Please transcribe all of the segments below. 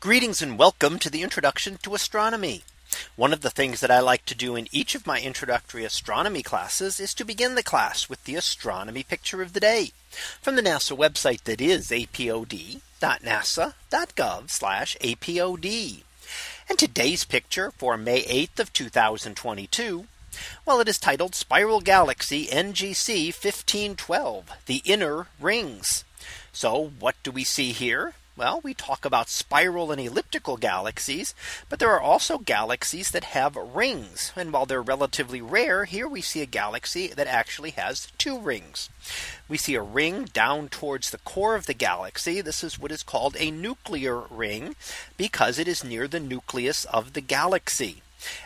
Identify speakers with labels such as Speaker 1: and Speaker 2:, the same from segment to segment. Speaker 1: Greetings and welcome to the introduction to astronomy. One of the things that I like to do in each of my introductory astronomy classes is to begin the class with the astronomy picture of the day from the NASA website that is apod.nasa.gov apod. And today's picture for May 8th of 2022. Well, it is titled Spiral Galaxy NGC 1512 The Inner Rings. So what do we see here? Well, we talk about spiral and elliptical galaxies, but there are also galaxies that have rings. And while they're relatively rare, here we see a galaxy that actually has two rings. We see a ring down towards the core of the galaxy. This is what is called a nuclear ring because it is near the nucleus of the galaxy.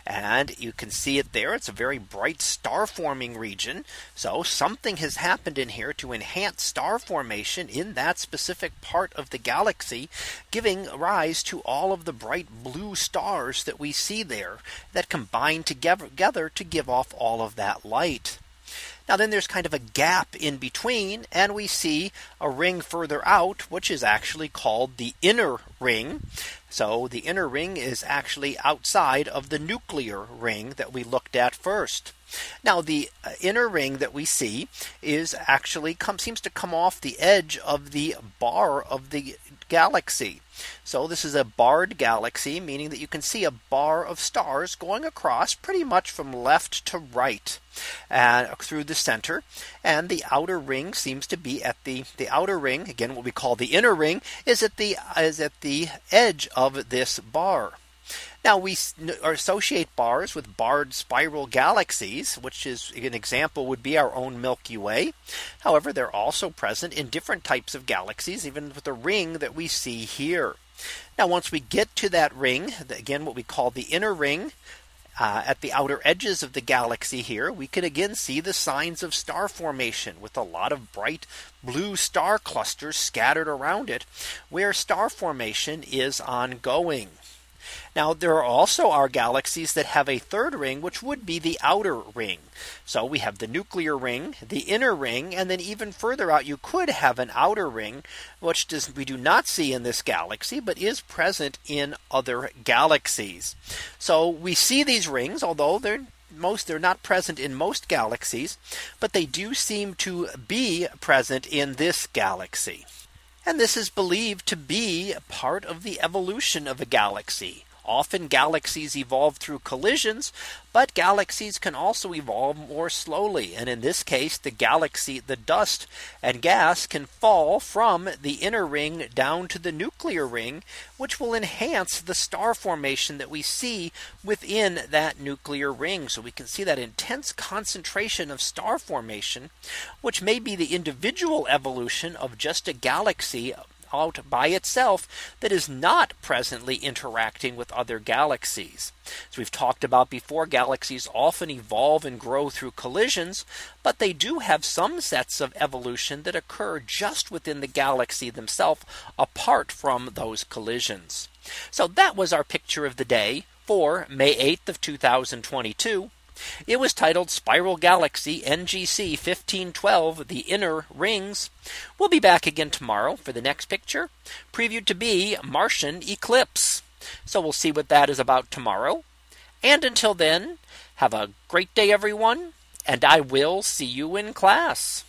Speaker 1: And you can see it there. It's a very bright star forming region. So something has happened in here to enhance star formation in that specific part of the galaxy, giving rise to all of the bright blue stars that we see there that combine together to give off all of that light. Now then there's kind of a gap in between and we see a ring further out which is actually called the inner ring so the inner ring is actually outside of the nuclear ring that we looked at first. Now the uh, inner ring that we see is actually come, seems to come off the edge of the bar of the galaxy. So this is a barred galaxy, meaning that you can see a bar of stars going across pretty much from left to right and uh, through the center. And the outer ring seems to be at the the outer ring again what we call the inner ring is at the is at the edge of of this bar. Now we associate bars with barred spiral galaxies, which is an example would be our own Milky Way. However, they're also present in different types of galaxies, even with the ring that we see here. Now, once we get to that ring, again, what we call the inner ring, uh, at the outer edges of the galaxy here, we can again see the signs of star formation with a lot of bright blue star clusters scattered around it, where star formation is ongoing. Now, there are also our galaxies that have a third ring, which would be the outer ring. So we have the nuclear ring, the inner ring, and then even further out, you could have an outer ring, which does, we do not see in this galaxy, but is present in other galaxies. So we see these rings, although they're most they're not present in most galaxies, but they do seem to be present in this galaxy. And this is believed to be part of the evolution of a galaxy Often galaxies evolve through collisions, but galaxies can also evolve more slowly. And in this case, the galaxy, the dust and gas can fall from the inner ring down to the nuclear ring, which will enhance the star formation that we see within that nuclear ring. So we can see that intense concentration of star formation, which may be the individual evolution of just a galaxy out by itself that is not presently interacting with other galaxies. As we've talked about before, galaxies often evolve and grow through collisions, but they do have some sets of evolution that occur just within the galaxy themselves apart from those collisions. So that was our picture of the day for May 8th of 2022. It was titled Spiral Galaxy NGC 1512 The Inner Rings. We'll be back again tomorrow for the next picture, previewed to be Martian Eclipse. So we'll see what that is about tomorrow. And until then, have a great day, everyone, and I will see you in class.